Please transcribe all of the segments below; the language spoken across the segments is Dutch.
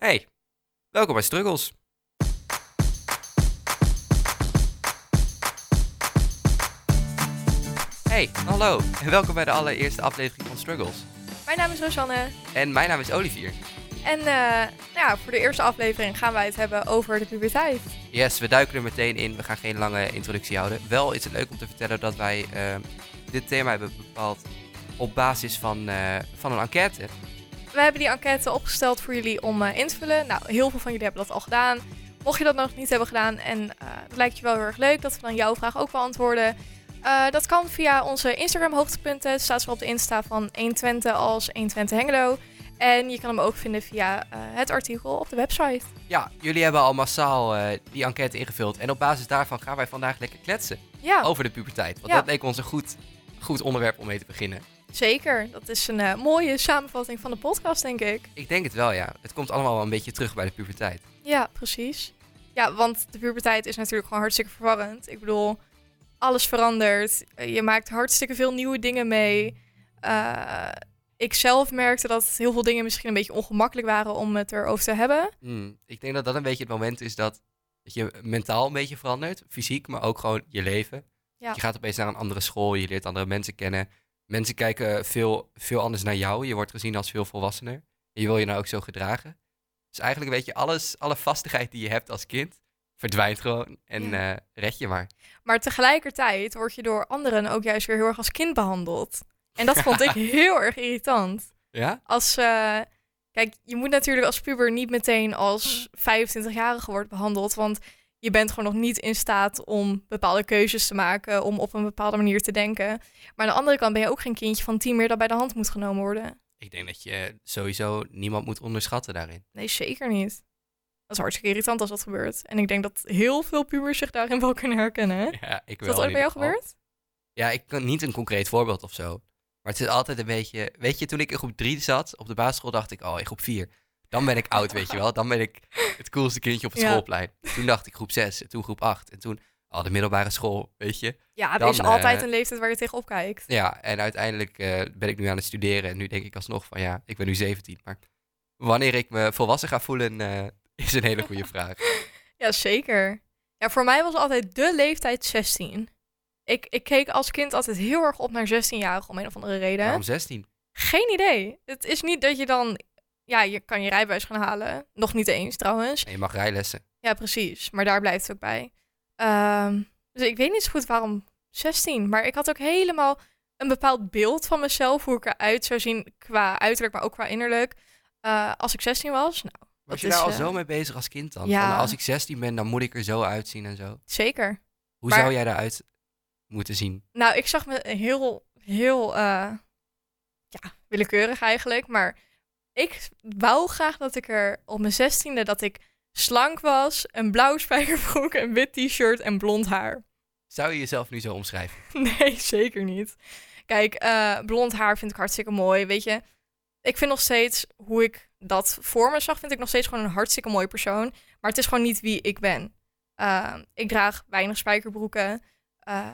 Hey, welkom bij Struggles. Hey, hallo en welkom bij de allereerste aflevering van Struggles. Mijn naam is Rosanne En mijn naam is Olivier. en eh, nou ja, voor de eerste aflevering gaan wij het hebben over de puberteit. Yes, we duiken er meteen in. We gaan geen lange introductie houden. Wel is het leuk om te vertellen dat wij eh, dit thema hebben bepaald op basis van, eh, van een enquête. We hebben die enquête opgesteld voor jullie om eh, in te vullen. Nou, heel veel van jullie hebben dat al gedaan. Mocht je dat nog niet hebben gedaan en eh, het lijkt je wel heel erg leuk dat we dan jouw vraag ook beantwoorden. eh, dat kan via onze Instagram hoogtepunten. Het staat zo op de Insta van 120 als 120 Hengelo. En je kan hem ook vinden via het artikel op de website. Ja, jullie hebben al massaal die enquête ingevuld. En op basis daarvan gaan wij vandaag lekker kletsen Ja, over de puberteit. Want Ja. dat leek ons een goed, goed onderwerp om mee te beginnen. Zeker. Dat is een eh, mooie samenvatting van de podcast, denk ik. Ik denk het wel, ja. Het komt allemaal wel een beetje terug bij de puberteit. Ja, precies. Ja, want de puberteit is natuurlijk gewoon hartstikke verwarrend. Ik bedoel, alles verandert. Je maakt hartstikke veel nieuwe dingen mee. Eh, ik zelf merkte dat heel veel dingen misschien een beetje ongemakkelijk waren om het erover te hebben. Hmm, ik denk dat dat een beetje het moment is dat, dat je mentaal een beetje verandert. Fysiek, maar ook gewoon je leven. Ja. Je gaat opeens naar een andere school, je leert andere mensen kennen. Mensen kijken veel, veel anders naar jou. Je wordt gezien als veel volwassener. En je wil je nou ook zo gedragen. Dus eigenlijk weet je, alles, alle vastigheid die je hebt als kind, verdwijnt gewoon. En Ja. eh, red je maar. Maar tegelijkertijd word je door anderen ook juist weer heel erg als kind behandeld. En dat vond ik heel erg irritant. Ja? Als, eh, kijk, je moet natuurlijk als puber niet meteen als 25-jarige wordt behandeld, want je bent gewoon nog niet in staat om bepaalde keuzes te maken, om op een bepaalde manier te denken. Maar aan de andere kant ben je ook geen kindje van 10 meer dat bij de hand moet genomen worden. Ik denk dat je sowieso niemand moet onderschatten daarin. Nee, zeker niet. Dat is hartstikke irritant als dat gebeurt. En ik denk dat heel veel pubers zich daarin wel kunnen herkennen. Hè? Is Ja, ik wel. dat in ooit bij jou gebeurd? Ja, ik kan niet een concreet voorbeeld of zo. Maar het is altijd een beetje... Weet je, toen ik in groep 3 zat op de basisschool, dacht ik... Oh, in groep 4. Dan ben ik oud, weet je wel. Dan ben ik het coolste kindje op het Ja. schoolplein. Toen dacht ik groep 6. En toen groep 8. En toen al de middelbare school, weet je. Ja, er Dan, is altijd eh, een leeftijd waar je tegenop kijkt. Ja, en uiteindelijk eh, ben ik nu aan het studeren. En nu denk ik alsnog van ja, ik ben nu 17. Maar wanneer ik me volwassen ga voelen, eh, is een hele goede vraag. Ja, zeker. Ja, voor mij was altijd de leeftijd 16. Ik, ik keek als kind altijd heel erg op naar 16-jarigen om een of andere reden. Waarom 16? Geen idee. Het is niet dat je dan... Ja, je kan je rijbewijs gaan halen. Nog niet eens trouwens. En je mag rijlessen. Ja, precies. Maar daar blijft het ook bij. Ehm, dus ik weet niet zo goed waarom 16. Maar ik had ook helemaal een bepaald beeld van mezelf. Hoe ik eruit zou zien qua uiterlijk, maar ook qua innerlijk. eh, als ik 16 was. Nou, Was je daar al eh, zo mee bezig als kind dan? ja. Van, als ik 16 ben, dan moet ik er zo uitzien en zo. zeker. Hoe Maar- zou jij eruit moeten zien? Nou, ik zag me heel, heel, eh, ja, willekeurig eigenlijk. Maar ik wou graag dat ik er op mijn zestiende, dat ik slank was, een blauw spijkerbroek, een wit t-shirt en blond haar. Zou je jezelf nu zo omschrijven? Nee, zeker niet. Kijk, eh, blond haar vind ik hartstikke mooi, weet je. Ik vind nog steeds, hoe ik dat voor me zag, vind ik nog steeds gewoon een hartstikke mooie persoon. Maar het is gewoon niet wie ik ben. Eh, ik draag weinig spijkerbroeken. Eh,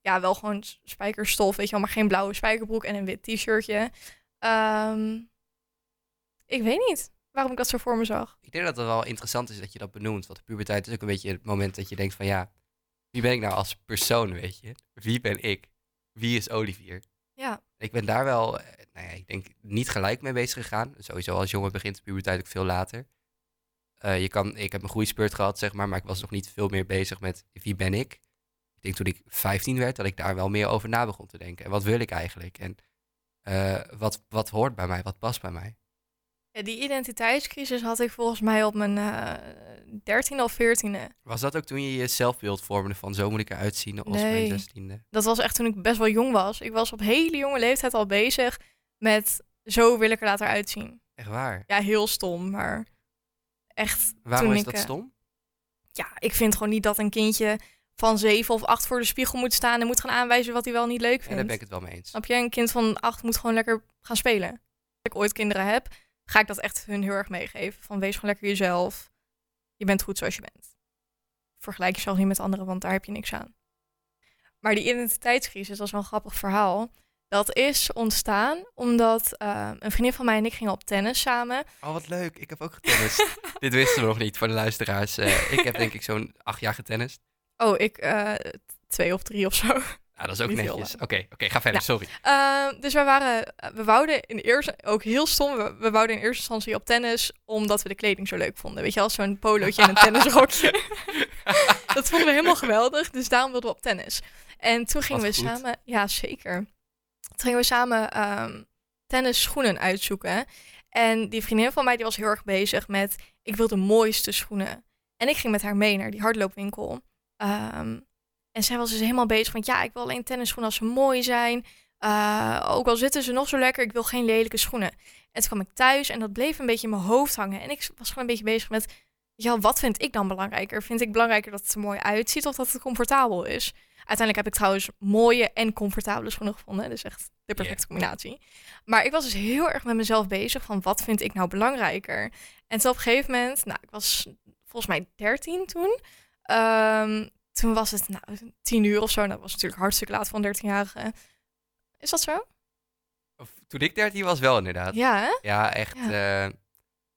ja, wel gewoon spijkerstof, weet je wel, maar geen blauwe spijkerbroek en een wit t-shirtje. Ehm, ik weet niet waarom ik dat zo voor me zag. Ik denk dat het wel interessant is dat je dat benoemt. Want de puberteit is ook een beetje het moment dat je denkt van ja, wie ben ik nou als persoon, weet je? Wie ben ik? Wie is Olivier? Ja, Ik ben daar wel, eh, nou ja, ik denk niet gelijk mee bezig gegaan. Sowieso als jongen begint de puberteit ook veel later. Eh, je kan, ik heb een groeispurt gehad, zeg maar, maar ik was nog niet veel meer bezig met wie ben ik. Ik denk toen ik 15 werd, dat ik daar wel meer over na begon te denken. En wat wil ik eigenlijk? En eh, wat, wat hoort bij mij? Wat past bij mij? Ja, die identiteitscrisis had ik volgens mij op mijn dertiende of veertiende. Was dat ook toen je je zelfbeeld vormde van zo moet ik eruit zien als mijn Nee. zestiende? Dat was echt toen ik best wel jong was. Ik was op hele jonge leeftijd al bezig met zo wil ik er later uitzien. Echt waar? Ja, heel stom, maar echt. Waarom is ik, dat eh, stom? Ja, ik vind gewoon niet dat een kindje van zeven of acht voor de spiegel moet staan en moet gaan aanwijzen wat hij wel niet leuk En vindt. daar ben ik het wel mee eens. Snap je? Een kind van acht moet gewoon lekker gaan spelen. Als ik ooit kinderen heb, ga ik dat echt hun heel erg meegeven. Van wees gewoon lekker jezelf. Je bent goed zoals je bent. Vergelijk jezelf niet met anderen, want daar heb je niks aan. Maar die identiteitscrisis, dat is wel een grappig verhaal. Dat is ontstaan omdat eh, een vriendin van mij en ik gingen op tennis samen. Oh, wat leuk. Ik heb ook getennist. Dit wisten we nog niet voor de luisteraars. Eh, ik heb denk ik zo'n acht jaar getennist. Oh, ik eh, twee of drie of zo. Ja, dat is ook Niet netjes. Oké, oké, ga verder. Sorry. Uh, dus wij waren, we wouden in eerste, ook heel stom, we, we wouden in eerste instantie op tennis, omdat we de kleding zo leuk vonden. Weet je, als zo'n polootje en een tennisrokje. dat vonden we helemaal geweldig, dus daarom wilden we op tennis. En toen gingen Wat we goed. samen, ja zeker. Toen gingen we samen ehm tennisschoenen uitzoeken. En die vriendin van mij die was heel erg bezig met, ik wil de mooiste schoenen. En ik ging met haar mee naar die hardloopwinkel. Ehm, en zij was dus helemaal bezig van, ja, ik wil alleen tennisschoenen als ze mooi zijn. Uh, ook al zitten ze nog zo lekker, ik wil geen lelijke schoenen. En toen kwam ik thuis en dat bleef een beetje in mijn hoofd hangen. En ik was gewoon een beetje bezig met, ja, wat vind ik dan belangrijker? Vind ik belangrijker dat het er mooi uitziet of dat het comfortabel is? Uiteindelijk heb ik trouwens mooie en comfortabele schoenen gevonden. Dus echt de perfecte combinatie. Maar ik was dus heel erg met mezelf bezig van, wat vind ik nou belangrijker? En toen op een gegeven moment, nou, ik was volgens mij 13 toen. Um, toen was het nou, tien uur of zo. Dat was natuurlijk hartstikke laat van 13-jarige. Is dat zo? Of, toen ik 13 was wel inderdaad. Ja, hè? Ja, echt eh,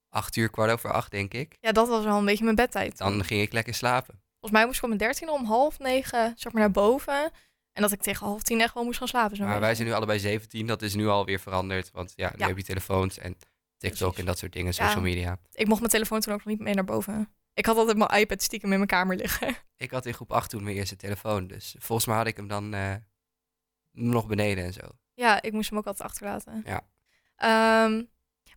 acht uur, kwart over acht, denk ik. Ja, dat was wel een beetje mijn bedtijd. Dan ging ik lekker slapen. Volgens mij moest ik om mijn 13 om half negen, zeg maar, naar boven. En dat ik tegen half tien echt wel moest gaan slapen. Zo Maar wij zijn nu allebei 17, dat is nu alweer veranderd. Want ja, nu Ja. heb je telefoons en TikTok Precies. en dat soort dingen, Ja. social media. Ik mocht mijn telefoon toen ook nog niet mee naar boven. Ik had altijd mijn iPad stiekem in mijn kamer liggen. Ik had in groep 8 toen mijn eerste telefoon, dus volgens mij had ik hem dan eh, nog beneden en zo. Ja, ik moest hem ook altijd achterlaten. Ja. Ehm,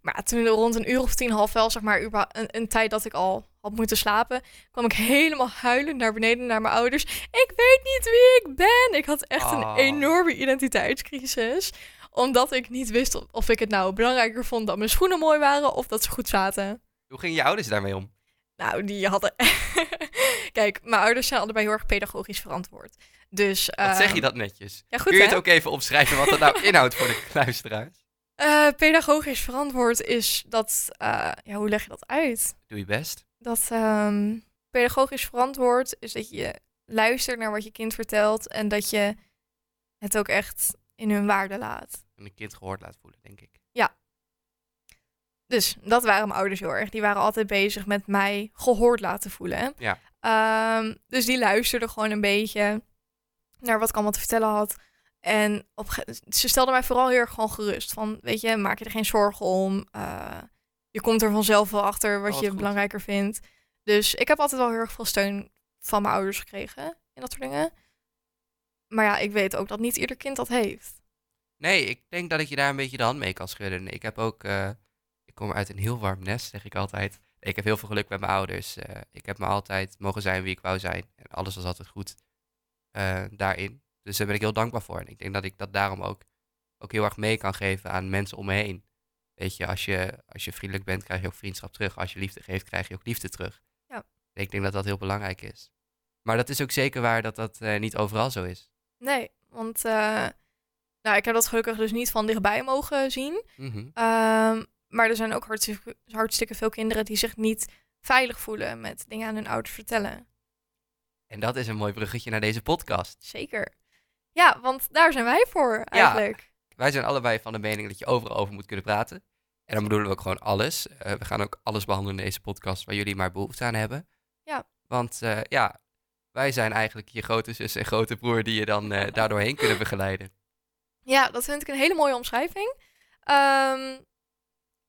maar toen rond een uur of tien, half wel, zeg maar, een, een tijd dat ik al had moeten slapen, kwam ik helemaal huilend naar beneden naar mijn ouders. Ik weet niet wie ik ben. Ik had echt Oh. een enorme identiteitscrisis. Omdat ik niet wist of, of ik het nou belangrijker vond dat mijn schoenen mooi waren of dat ze goed zaten. Hoe gingen je ouders daarmee om? Nou, die hadden. Kijk, mijn ouders zijn allebei heel erg pedagogisch verantwoord. Dus. Wat zeg ehm, je dat netjes? Ja, goed Kun je hè? het ook even opschrijven wat dat nou inhoudt voor de luisteraars? Eh, pedagogisch verantwoord is dat. eh, ja, hoe leg je dat uit? Doe je best. Dat ehm, pedagogisch verantwoord is dat je luistert naar wat je kind vertelt en dat je het ook echt in hun waarde laat. En een kind gehoord laat voelen, denk ik. Dus dat waren mijn ouders heel erg. Die waren altijd bezig met mij gehoord laten voelen. Ja. Ehm, dus die luisterden gewoon een beetje naar wat ik allemaal te vertellen had. En op, ze stelden mij vooral heel erg gewoon gerust. Van, weet je, maak je er geen zorgen om. Eh, je komt er vanzelf wel achter wat Oh, wat je goed. belangrijker vindt. Dus ik heb altijd wel heel erg veel steun van mijn ouders gekregen in dat soort dingen. Maar ja, ik weet ook dat niet ieder kind dat heeft. Nee, ik denk dat ik je daar een beetje de hand mee kan schudden. Ik heb ook, eh, ik kom uit een heel warm nest, zeg ik altijd. Ik heb heel veel geluk met mijn ouders. Eh, ik heb me altijd mogen zijn wie ik wou zijn. En alles was altijd goed eh, daarin. Dus daar ben ik heel dankbaar voor. En ik denk dat ik dat daarom ook, ook heel erg mee kan geven aan mensen om me heen. Weet je als, je, als je vriendelijk bent, krijg je ook vriendschap terug. Als je liefde geeft, krijg je ook liefde terug. Ja. Ik denk dat dat heel belangrijk is. Maar dat is ook zeker waar dat dat eh, niet overal zo is. Nee, want nou, ik heb dat gelukkig dus niet van dichtbij mogen zien. Mhm. Ehm, maar er zijn ook hartstikke, hartstikke veel kinderen die zich niet veilig voelen met dingen aan hun ouders vertellen. En dat is een mooi bruggetje naar deze podcast. Zeker. Ja, want daar zijn wij voor eigenlijk. Wij zijn allebei van de mening dat je overal over moet kunnen praten. En dan bedoelen we ook gewoon alles. Eh, we gaan ook alles behandelen in deze podcast waar jullie maar behoefte aan hebben. Ja. Want eh, ja, wij zijn eigenlijk je grote zus en grote broer die je dan eh daardoor heen kunnen begeleiden. Ja, dat vind ik een hele mooie omschrijving. Ehm,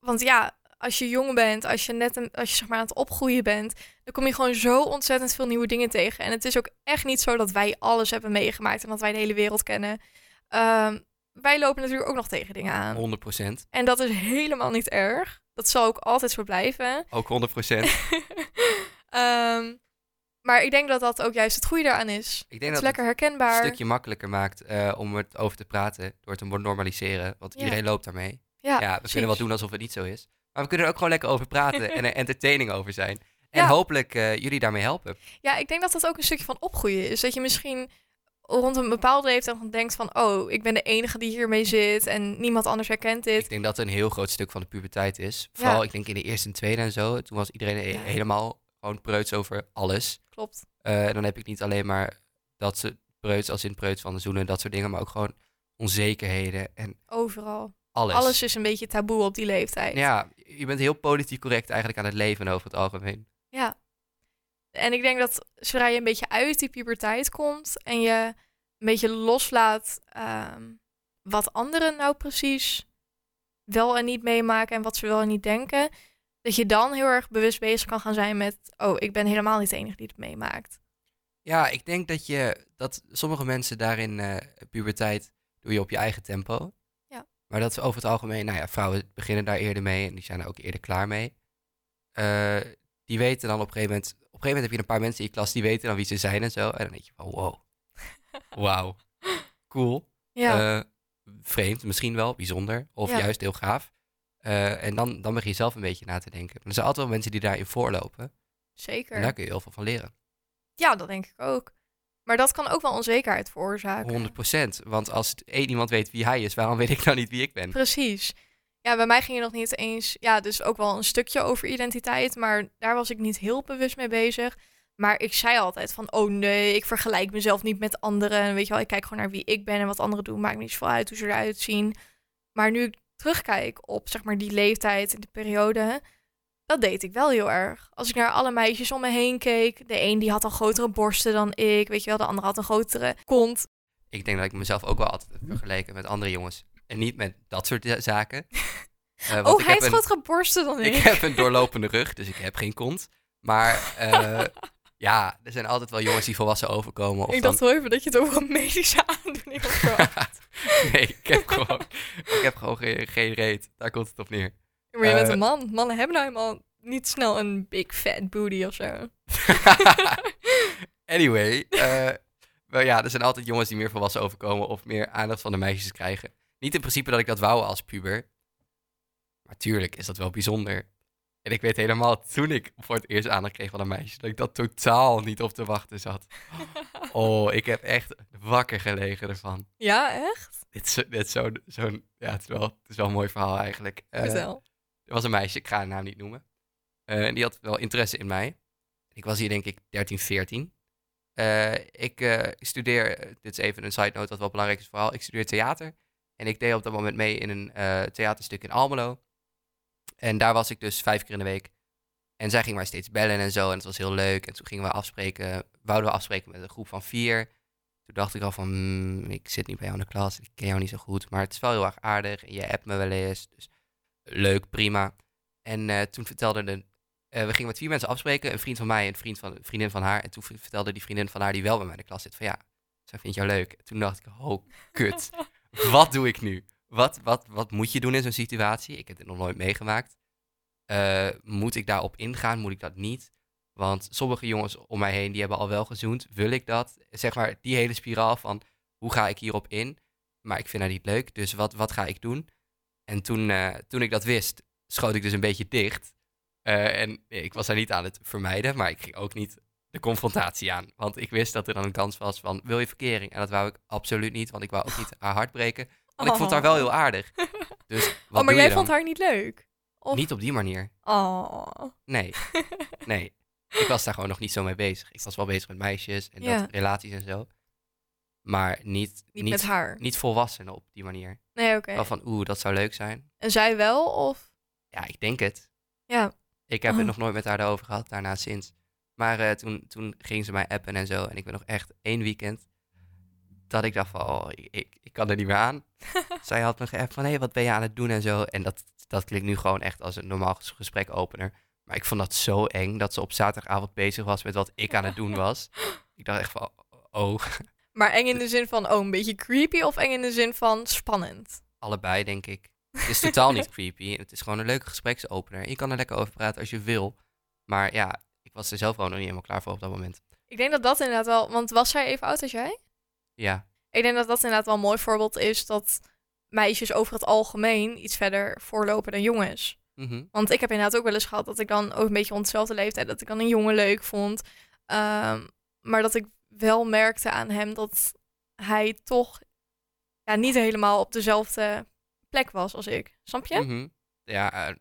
want ja, als je jong bent, als je net een, als je zeg maar aan het opgroeien bent, dan kom je gewoon zo ontzettend veel nieuwe dingen tegen. En het is ook echt niet zo dat wij alles hebben meegemaakt en dat wij de hele wereld kennen. Ehm, wij lopen natuurlijk ook nog tegen dingen aan. 100%. En dat is helemaal niet erg. Dat zal ook altijd zo blijven. Ook 100%. Ehm, maar ik denk dat dat ook juist het goede daaraan is. Ik denk Het is dat lekker het een herkenbaar. stukje makkelijker maakt eh, om het over te praten door het te normaliseren. Want Ja. iedereen loopt daarmee. Ja, Ja, we precies. kunnen wel doen alsof het niet zo is. Maar we kunnen er ook gewoon lekker over praten en er entertaining over zijn. En Ja. hopelijk eh, jullie daarmee helpen. Ja, ik denk dat dat ook een stukje van opgroeien is. Dat je misschien rond een bepaalde leeftijd dan denkt van... oh, ik ben de enige die hiermee zit en niemand anders herkent dit. Ik denk dat het een heel groot stuk van de puberteit is. Vooral, ik denk in de eerste en tweede en zo. Toen was iedereen helemaal gewoon preuts over alles. Klopt. Eh, en dan heb ik niet alleen maar dat ze preuts als in preuts van de zoenen en dat soort dingen. Maar ook gewoon onzekerheden en Overal. Alles. Alles is een beetje taboe op die leeftijd. Ja, je bent heel politiek correct eigenlijk aan het leven over het algemeen. Ja. En ik denk dat zodra je een beetje uit die puberteit komt en je een beetje loslaat ehm, wat anderen nou precies wel en niet meemaken en wat ze wel en niet denken, dat je dan heel erg bewust bezig kan gaan zijn met, oh, ik ben helemaal niet de enige die het meemaakt. Ja, ik denk dat je dat sommige mensen daarin eh puberteit doe je op je eigen tempo. Maar dat is over het algemeen, nou ja, vrouwen beginnen daar eerder mee en die zijn er ook eerder klaar mee. Eh, die weten dan op een gegeven moment, op een gegeven moment heb je een paar mensen in je klas die weten dan wie ze zijn en zo. En dan denk je van, wow, wauw, cool. Ja, Eh, vreemd, misschien wel, bijzonder. Of Ja. juist heel gaaf. Eh, en dan, dan begin je zelf een beetje na te denken. Maar er zijn altijd wel mensen die daarin voorlopen. zeker. En daar kun je heel veel van leren. Ja, dat denk ik ook. Maar dat kan ook wel onzekerheid veroorzaken. 100%. Want als het één iemand weet wie hij is, waarom weet ik dan niet wie ik ben? Precies. Ja, bij mij ging je nog niet eens. Ja, dus ook wel een stukje over identiteit. Maar daar was ik niet heel bewust mee bezig. Maar ik zei altijd van, oh nee, ik vergelijk mezelf niet met anderen. En weet je wel, ik kijk gewoon naar wie ik ben en wat anderen doen. Maakt me niet zoveel uit hoe ze eruit zien. Maar nu ik terugkijk op, zeg maar, die leeftijd en de periode... Dat deed ik wel heel erg. Als ik naar alle meisjes om me heen keek. De een die had al grotere borsten dan ik. Weet je wel, de andere had een grotere kont. Ik denk dat ik mezelf ook wel altijd heb vergeleken met andere jongens. En niet met dat soort za- zaken. Eh, oh, ik hij heeft grotere borsten dan ik. Ik heb een doorlopende rug, dus ik heb geen kont. Maar eh, ja, er zijn altijd wel jongens die volwassen overkomen. Of ik dan... dacht wel even dat je het over een medische aandoening had. nee, ik heb gewoon, ik heb gewoon geen, geen reet. Daar komt het op neer. Maar je bent Eh. een man. Mannen hebben nou helemaal niet snel een big fat booty of zo. anyway, eh, wel ja, er zijn altijd jongens die meer volwassen overkomen of meer aandacht van de meisjes krijgen. Niet in principe dat ik dat wou als puber. Maar tuurlijk is dat wel bijzonder. En ik weet helemaal toen ik voor het eerst aandacht kreeg van een meisje, dat ik dat totaal niet op te wachten zat. Oh, ik heb echt wakker gelegen ervan. Ja, echt? Dit is, zo- dit is zo'n, ja, het is, wel, het is wel een mooi verhaal eigenlijk. Eh, Vertel. Er was een meisje, ik ga haar naam niet noemen. Eh, en die had wel interesse in mij. Ik was hier denk ik 13, 14. Eh, ik eh, studeer, eh, dit is even een side note wat wel belangrijk is vooral. Ik studeer theater. En ik deed op dat moment mee in een eh, theaterstuk in Almelo. En daar was ik dus vijf keer in de week. En zij ging mij steeds bellen en zo. En het was heel leuk. En toen gingen we afspreken, wouden we afspreken met een groep van vier. Toen dacht ik al van, hmm, ik zit niet bij jou in de klas. Ik ken jou niet zo goed. Maar het is wel heel erg aardig. En je appt me wel eens. Dus leuk, prima. En eh, toen vertelde de, eh, we gingen met vier mensen afspreken, een vriend van mij en een vriend van, een vriendin van haar. En toen vertelde die vriendin van haar, die wel bij mij in de klas zit, van ja, zij vindt jou leuk. Toen dacht ik, oh, kut. wat doe ik nu? Wat, wat, wat moet je doen in zo'n situatie? Ik heb dit nog nooit meegemaakt. Eh, moet ik daarop ingaan? Moet ik dat niet? Want sommige jongens om mij heen, die hebben al wel gezoend. Wil ik dat? Zeg maar, die hele spiraal van, hoe ga ik hierop in? Maar ik vind haar niet leuk, dus wat, wat ga ik doen? En toen, eh, toen ik dat wist, schoot ik dus een beetje dicht. Eh, en ik was daar niet aan het vermijden, maar ik ging ook niet de confrontatie aan. Want ik wist dat er dan een kans was van, wil je verkering? En dat wou ik absoluut niet, want ik wou ook niet haar hart breken. Want ik vond haar wel heel aardig. Dus wat oh, maar jij vond haar niet leuk? Of... Niet op die manier. Oh. Nee, nee. Ik was daar gewoon nog niet zo mee bezig. Ik was wel bezig met meisjes en Ja. dat, relaties en zo. Maar niet, Niet, niet, met haar. niet volwassen op die manier. Nee, oké. Wel van, oeh, dat zou leuk zijn. En zij wel? Of? Ja, ik denk het. Ja. Ik heb Oh. het nog nooit met haar erover gehad, daarna sinds. Maar eh, toen, toen ging ze mij appen en zo. En ik ben nog echt één weekend dat ik dacht van, oh, ik, ik, ik kan er niet meer aan. Zij had me geappt van, hé, hey, wat ben je aan het doen en zo. En dat, dat klinkt nu gewoon echt als een normaal ges- gesprekopener. Maar ik vond dat zo eng dat ze op zaterdagavond bezig was met wat ik aan het doen was. Ik dacht echt van, oh, Maar eng in de zin van, oh, een beetje creepy of eng in de zin van spannend? allebei denk ik. Het is totaal niet creepy. Het is gewoon een leuke gespreksopener. Je kan er lekker over praten als je wil. Maar ja, ik was er zelf gewoon nog niet helemaal klaar voor op dat moment. Ik denk dat dat inderdaad wel... Want was zij even oud als jij? Ja, Ik denk dat dat inderdaad wel een mooi voorbeeld is dat meisjes over het algemeen iets verder voorlopen dan jongens. mhm. Want ik heb inderdaad ook wel eens gehad dat ik dan ook een beetje rond dezelfde leeftijd, dat ik dan een jongen leuk vond. Ehm, maar dat ik wel merkte aan hem dat hij toch ja, niet helemaal op dezelfde plek was als ik. Snap je? Mhm. Ja, eh,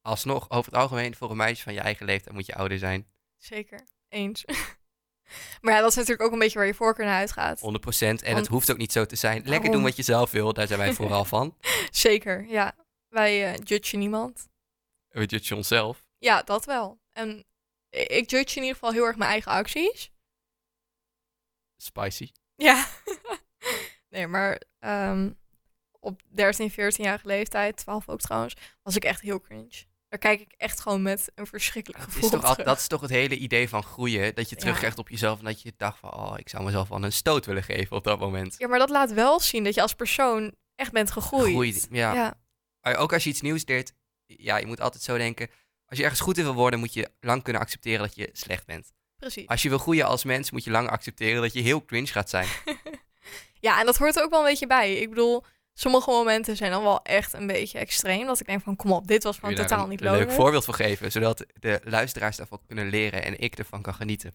alsnog, over het algemeen, voor een meisje van je eigen leeftijd moet je ouder zijn. Zeker. Eens. Maar ja, dat is natuurlijk ook een beetje waar je voorkeur naar uitgaat. 100%. En het hoeft ook niet zo te zijn. Lekker doen wat je zelf wil. Daar zijn wij vooral van. Zeker, ja. Wij eh judgen niemand. We judgen onszelf. Ja, dat wel. En ik judge in ieder geval heel erg mijn eigen acties. Spicy. Ja. nee, maar ehm, op 13, 14-jarige leeftijd, 12 ook trouwens, was ik echt heel cringe. Daar kijk ik echt gewoon met een verschrikkelijk gevoel is al, dat is toch het hele idee van groeien. Dat je Ja. terugkrijgt op jezelf. En dat je dacht van, oh, ik zou mezelf wel een stoot willen geven op dat moment. Ja, maar dat laat wel zien dat je als persoon echt bent gegroeid. Groeit, ja. ja. Maar ook als je iets nieuws leert, ja, je moet altijd zo denken. Als je ergens goed in wil worden, moet je lang kunnen accepteren dat je slecht bent. Precies. Als je wil groeien als mens, moet je lang accepteren dat je heel cringe gaat zijn. Ja, en dat hoort er ook wel een beetje bij. Ik bedoel, sommige momenten zijn dan wel echt een beetje extreem. Dat ik denk van, kom op, dit was gewoon totaal een niet leuk leuk. voorbeeld voor geven, zodat de luisteraars daarvan kunnen leren en ik ervan kan genieten.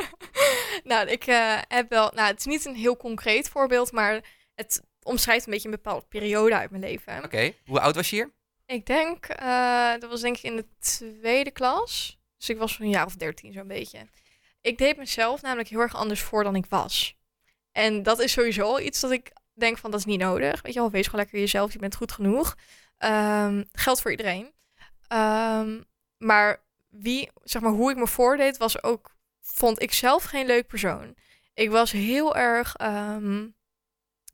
nou, ik eh, heb wel... Nou, het is niet een heel concreet voorbeeld, maar het omschrijft een beetje een bepaalde periode uit mijn leven. Oké, hoe oud was je hier? Ik denk, eh, dat was denk ik in de tweede klas. Dus ik was zo'n jaar of dertien zo'n beetje. Ik deed mezelf namelijk heel erg anders voor dan ik was. En dat is sowieso iets dat ik denk van, dat is niet nodig. Weet je wel, wees gewoon lekker jezelf, je bent goed genoeg. Ehm geldt voor iedereen. Ehm, maar wie, zeg maar, hoe ik me voordeed, was ook, vond ik zelf geen leuk persoon. Ik was heel erg, ehm,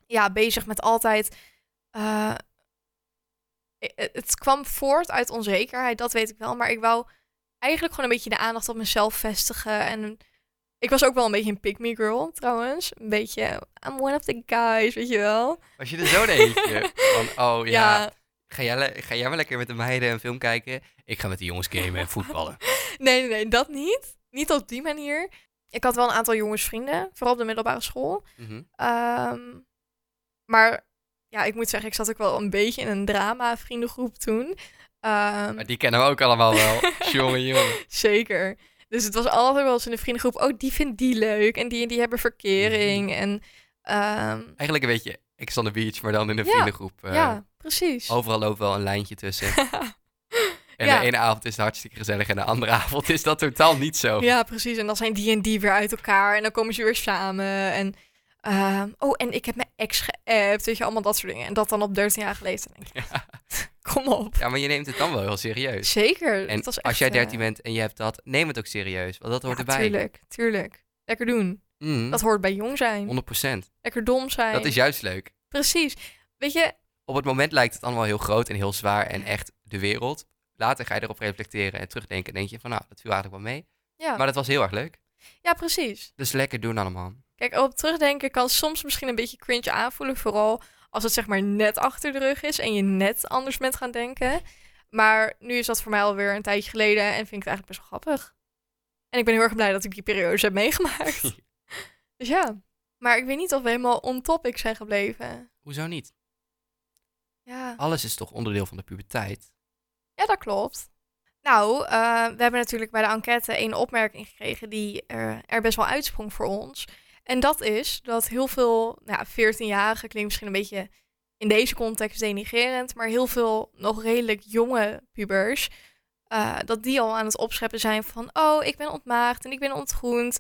ja, bezig met altijd... eh, het kwam voort uit onzekerheid, dat weet ik wel. Maar ik wou eigenlijk gewoon een beetje de aandacht op mezelf vestigen. En ik was ook wel een beetje een pick-me girl, trouwens. Een beetje, I'm one of the guys, weet je wel. Was je er zo eentje? Van, oh ja, ja. Ga, jij, ga jij maar lekker met de meiden een film kijken? Ik ga met de jongens gamen en voetballen. Nee, nee, nee, dat niet. Niet op die manier. Ik had wel een aantal jongensvrienden, vooral op de middelbare school. Mhm. Ehm, maar ja, ik moet zeggen, ik zat ook wel een beetje in een drama-vriendengroep toen. Ehm, Maar die kennen we ook allemaal wel. jongen, jongen. Zeker. Dus het was altijd wel eens in de vriendengroep, oh, die vindt die leuk en die en die hebben verkering. Mhm. En ehm, Eigenlijk een beetje Ex on the Beach, maar dan in Ja, vriendengroep. eh, ja, precies. Overal loopt wel een lijntje tussen. En Ja. de ene avond is het hartstikke gezellig en de andere avond is dat totaal niet zo. Ja, precies. En dan zijn die en die weer uit elkaar en dan komen ze weer samen. En, ehm, oh, en ik heb mijn ex geappt, weet je, allemaal dat soort dingen. En dat dan op 13 jaar geleden. Dan denk ik, Ja. Kom op. Ja, maar je neemt het dan wel heel serieus. Zeker. En als echt, jij eh, 13 bent en je hebt dat, neem het ook serieus. Want dat hoort ja, erbij. tuurlijk, tuurlijk. Lekker doen. Mm, Dat hoort bij jong zijn. 100%. Lekker dom zijn. Dat is juist leuk. Precies. Weet je, Op het moment lijkt het allemaal heel groot en heel zwaar en echt de wereld. Later ga je erop reflecteren en terugdenken en denk je van nou, dat viel eigenlijk wel mee. ja. Maar dat was heel erg leuk. ja, precies. Dus lekker doen allemaal. Kijk, op terugdenken kan soms misschien een beetje cringe aanvoelen. Vooral als het zeg maar net achter de rug is en je net anders bent gaan denken. Maar nu is dat voor mij alweer een tijdje geleden en vind ik het eigenlijk best wel grappig. En ik ben heel erg blij dat ik die periodes heb meegemaakt. dus ja. Maar ik weet niet of we helemaal on topic zijn gebleven. Hoezo niet? Ja, Alles is toch onderdeel van de puberteit? ja dat klopt. Nou, eh, we hebben natuurlijk bij de enquête één opmerking gekregen die er, er best wel uitsprong voor ons. En dat is dat heel veel, nou ja, 14-jarigen klinkt misschien een beetje in deze context denigrerend, maar heel veel nog redelijk jonge pubers, eh, dat die al aan het opscheppen zijn van, oh, ik ben ontmaagd en ik ben ontgroend.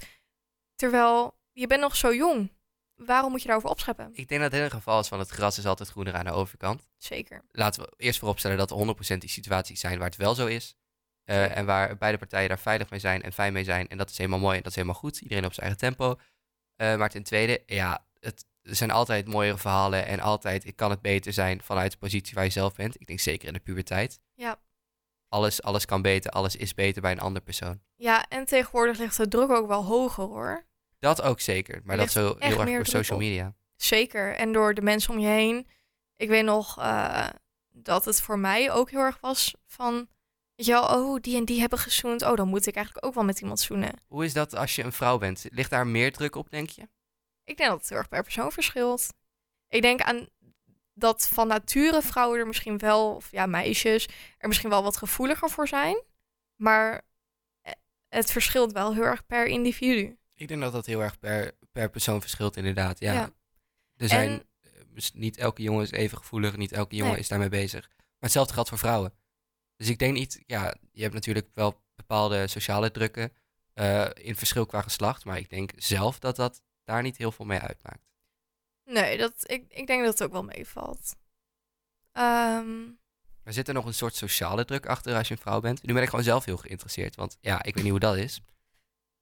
Terwijl je bent nog zo jong. Waarom moet je daarover opscheppen? Ik denk dat het hele geval is van het gras is altijd groener aan de overkant. Zeker. Laten we eerst vooropstellen dat er 100% die situaties zijn waar het wel zo is. Eh, en waar beide partijen daar veilig mee zijn en fijn mee zijn. En dat is helemaal mooi en dat is helemaal goed. Iedereen op zijn eigen tempo. Eh, maar ten tweede, ja, het, er zijn altijd mooiere verhalen. En altijd kan het beter zijn vanuit de positie waar je zelf bent. Ik denk zeker in de puberteit. Ja. Alles, alles kan beter, alles is beter bij een andere persoon. Ja, en tegenwoordig ligt de druk ook wel hoger hoor. Dat ook zeker. Maar dat zo heel erg door social op. media. Zeker. En door de mensen om je heen. Ik weet nog eh, dat het voor mij ook heel erg was van... Weet je wel, oh, die en die hebben gezoend. Oh, dan moet ik eigenlijk ook wel met iemand zoenen. Hoe is dat als je een vrouw bent? Ligt daar meer druk op, denk je? Ik denk dat het heel erg per persoon verschilt. Ik denk aan dat van nature vrouwen er misschien wel... Of ja, meisjes er misschien wel wat gevoeliger voor zijn. Maar eh, het verschilt wel heel erg per individu. Ik denk dat dat heel erg per, per persoon verschilt, inderdaad. Ja. Ja. Er zijn, En- eh, niet elke jongen is even gevoelig, niet elke jongen Nee. is daarmee bezig. Maar hetzelfde geldt voor vrouwen. Dus ik denk niet, ja, je hebt natuurlijk wel bepaalde sociale drukken. eh, in verschil qua geslacht. Maar ik denk zelf dat dat daar niet heel veel mee uitmaakt. Nee, dat, ik, ik denk dat het ook wel meevalt. Ehm, Maar zit er nog een soort sociale druk achter als je een vrouw bent? Nu ben ik gewoon zelf heel geïnteresseerd. Want ja, ik weet niet hoe dat is.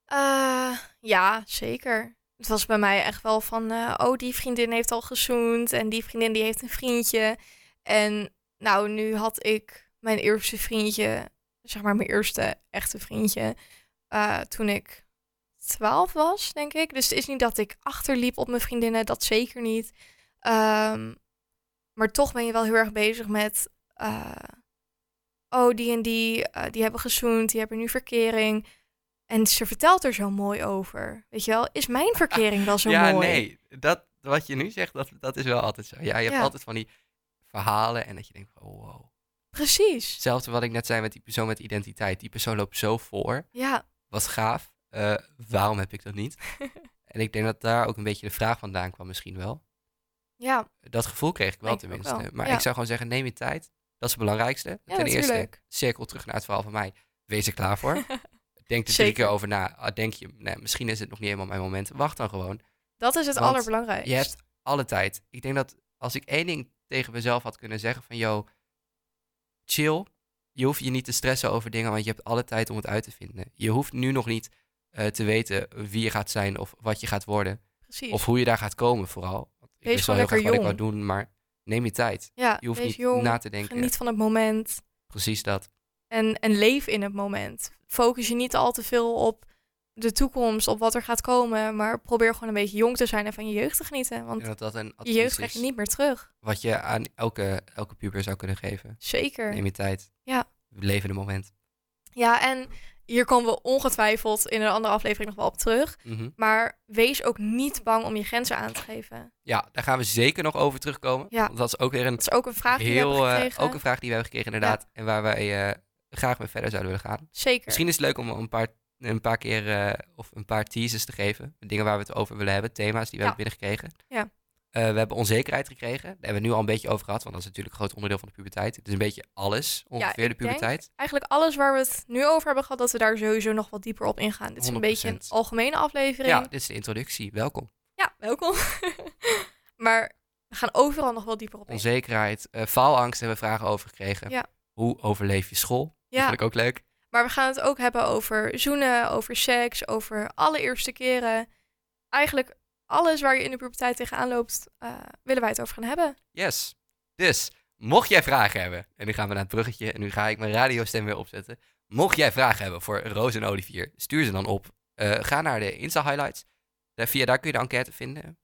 eh, ja, zeker. Het was bij mij echt wel van, eh, oh, die vriendin heeft al gezoend en die vriendin die heeft een vriendje. En nou, nu had ik mijn eerste vriendje, zeg maar mijn eerste echte vriendje, eh, toen ik 12 was, denk ik. Dus het is niet dat ik achterliep op mijn vriendinnen, dat zeker niet. Ehm, maar toch ben je wel heel erg bezig met, eh, oh, die en die, eh, die hebben gezoend, die hebben nu verkering. En ze vertelt er zo mooi over. Weet je wel, is mijn verkering wel zo ja, mooi? nee. Dat, wat je nu zegt, dat, dat is wel altijd zo. Ja, je hebt Ja. altijd van die verhalen en dat je denkt, oh, wow. Precies. Hetzelfde wat ik net zei met die persoon met identiteit. Die persoon loopt zo voor. Ja, Wat gaaf. Eh, waarom heb ik dat niet? en ik denk dat daar ook een beetje de vraag vandaan kwam misschien wel. ja, Dat gevoel kreeg ik wel ik tenminste. wel, Maar ja. ik zou gewoon zeggen, neem je tijd. Dat is het belangrijkste. Ja, Ten eerste, natuurlijk. cirkel terug naar het verhaal van mij. Wees er klaar voor. Denk er drie Zeker. keer over na. Ah, Denk je, nee, misschien is het nog niet helemaal mijn moment. Wacht dan gewoon. dat is het allerbelangrijkste. Je hebt alle tijd. Ik denk dat als ik één ding tegen mezelf had kunnen zeggen van... Yo, chill. Je hoeft je niet te stressen over dingen, want je hebt alle tijd om het uit te vinden. Je hoeft nu nog niet eh, te weten wie je gaat zijn of wat je gaat worden. Precies. Of hoe je daar gaat komen vooral. Want ik wist wel heel graag wat ik wou doen, maar neem je tijd. ja, Je hoeft niet jong, na te denken. geniet van het moment. Precies dat. En, en leef in het moment. Focus je niet al te veel op de toekomst, op wat er gaat komen. Maar probeer gewoon een beetje jong te zijn en van je jeugd te genieten. Want dat dat een je jeugd krijg je niet meer terug. wat je aan elke, elke puber zou kunnen geven. Zeker. Neem je tijd. Ja. Leef in het moment. Ja, en hier komen we ongetwijfeld in een andere aflevering nog wel op terug. Mhm. Maar wees ook niet bang om je grenzen aan te geven. Ja, daar gaan we zeker nog over terugkomen. Ja. Want dat is ook weer een Dat is ook een vraag die we heel, hebben eh, gekregen. ook een vraag die we hebben gekregen inderdaad. En waar wij eh, graag mee verder zouden willen gaan. Zeker. Misschien is het leuk om een paar, een paar keer eh, of een paar teasers te geven. Dingen waar we het over willen hebben. Thema's die we Ja. hebben binnengekregen. Ja. Eh, we hebben onzekerheid gekregen. Daar hebben we nu al een beetje over gehad. Want dat is natuurlijk een groot onderdeel van de puberteit. Het is een beetje alles ongeveer de puberteit. Eigenlijk alles waar we het nu over hebben gehad, dat we daar sowieso nog wat dieper op ingaan. Dit is een beetje een 100%. algemene aflevering. Ja, dit is de introductie. Welkom. Ja, welkom. maar we gaan overal nog wel dieper op in. Onzekerheid, eh, faalangst hebben we vragen over gekregen. Ja. Hoe overleef je school? Dat Ja, vond ik ook leuk. Maar we gaan het ook hebben over zoenen, over seks, over allereerste keren. Eigenlijk alles waar je in de puberteit tegenaan loopt, eh, willen wij het over gaan hebben. Yes. Dus, mocht jij vragen hebben, en nu gaan we naar het bruggetje en nu ga ik mijn radiostem weer opzetten. Mocht jij vragen hebben voor Roos en Olivier, stuur ze dan op. Eh, ga naar de Insta Highlights. Daar, via daar kun je de enquête vinden.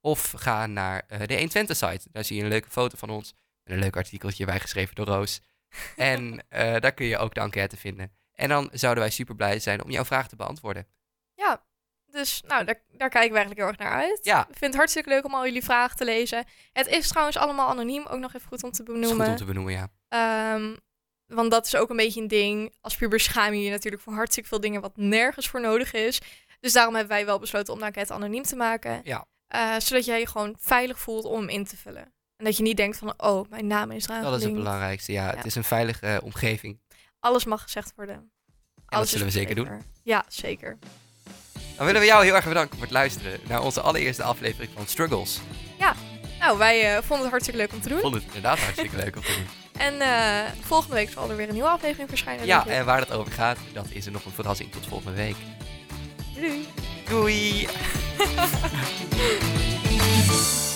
Of ga naar eh, de 120 site. Daar zie je een leuke foto van ons. Met een leuk artikeltje bijgeschreven door Roos. En eh, daar kun je ook de enquête vinden. En dan zouden wij super blij zijn om jouw vraag te beantwoorden. Ja, dus nou, daar, daar kijken we eigenlijk heel erg naar uit. Ja, Ik vind het hartstikke leuk om al jullie vragen te lezen. Het is trouwens allemaal anoniem, ook nog even goed om te is goed benoemen. om te benoemen, ja. Ehm, want dat is ook een beetje een ding. Als puber schaam je je natuurlijk voor hartstikke veel dingen wat nergens voor nodig is. Dus daarom hebben wij wel besloten om de enquête anoniem te maken. Ja. Eh, zodat jij je gewoon veilig voelt om hem in te vullen. En dat je niet denkt van, oh, mijn naam is eraan Dat is het belangrijkste. Ja, Ja. het is een veilige eh, omgeving. Alles mag gezegd worden. En dat Alles zullen we zeker doen. Ja, zeker. Dan willen we jou heel erg bedanken voor het luisteren naar onze allereerste aflevering van Struggles. Nou, wij eh, vonden het hartstikke leuk om te doen. vond het inderdaad hartstikke leuk om te doen. En eh, volgende week zal er weer een nieuwe aflevering verschijnen. Ja, en waar het over gaat, dat is er nog een verrassing tot volgende week. Doei. Doei!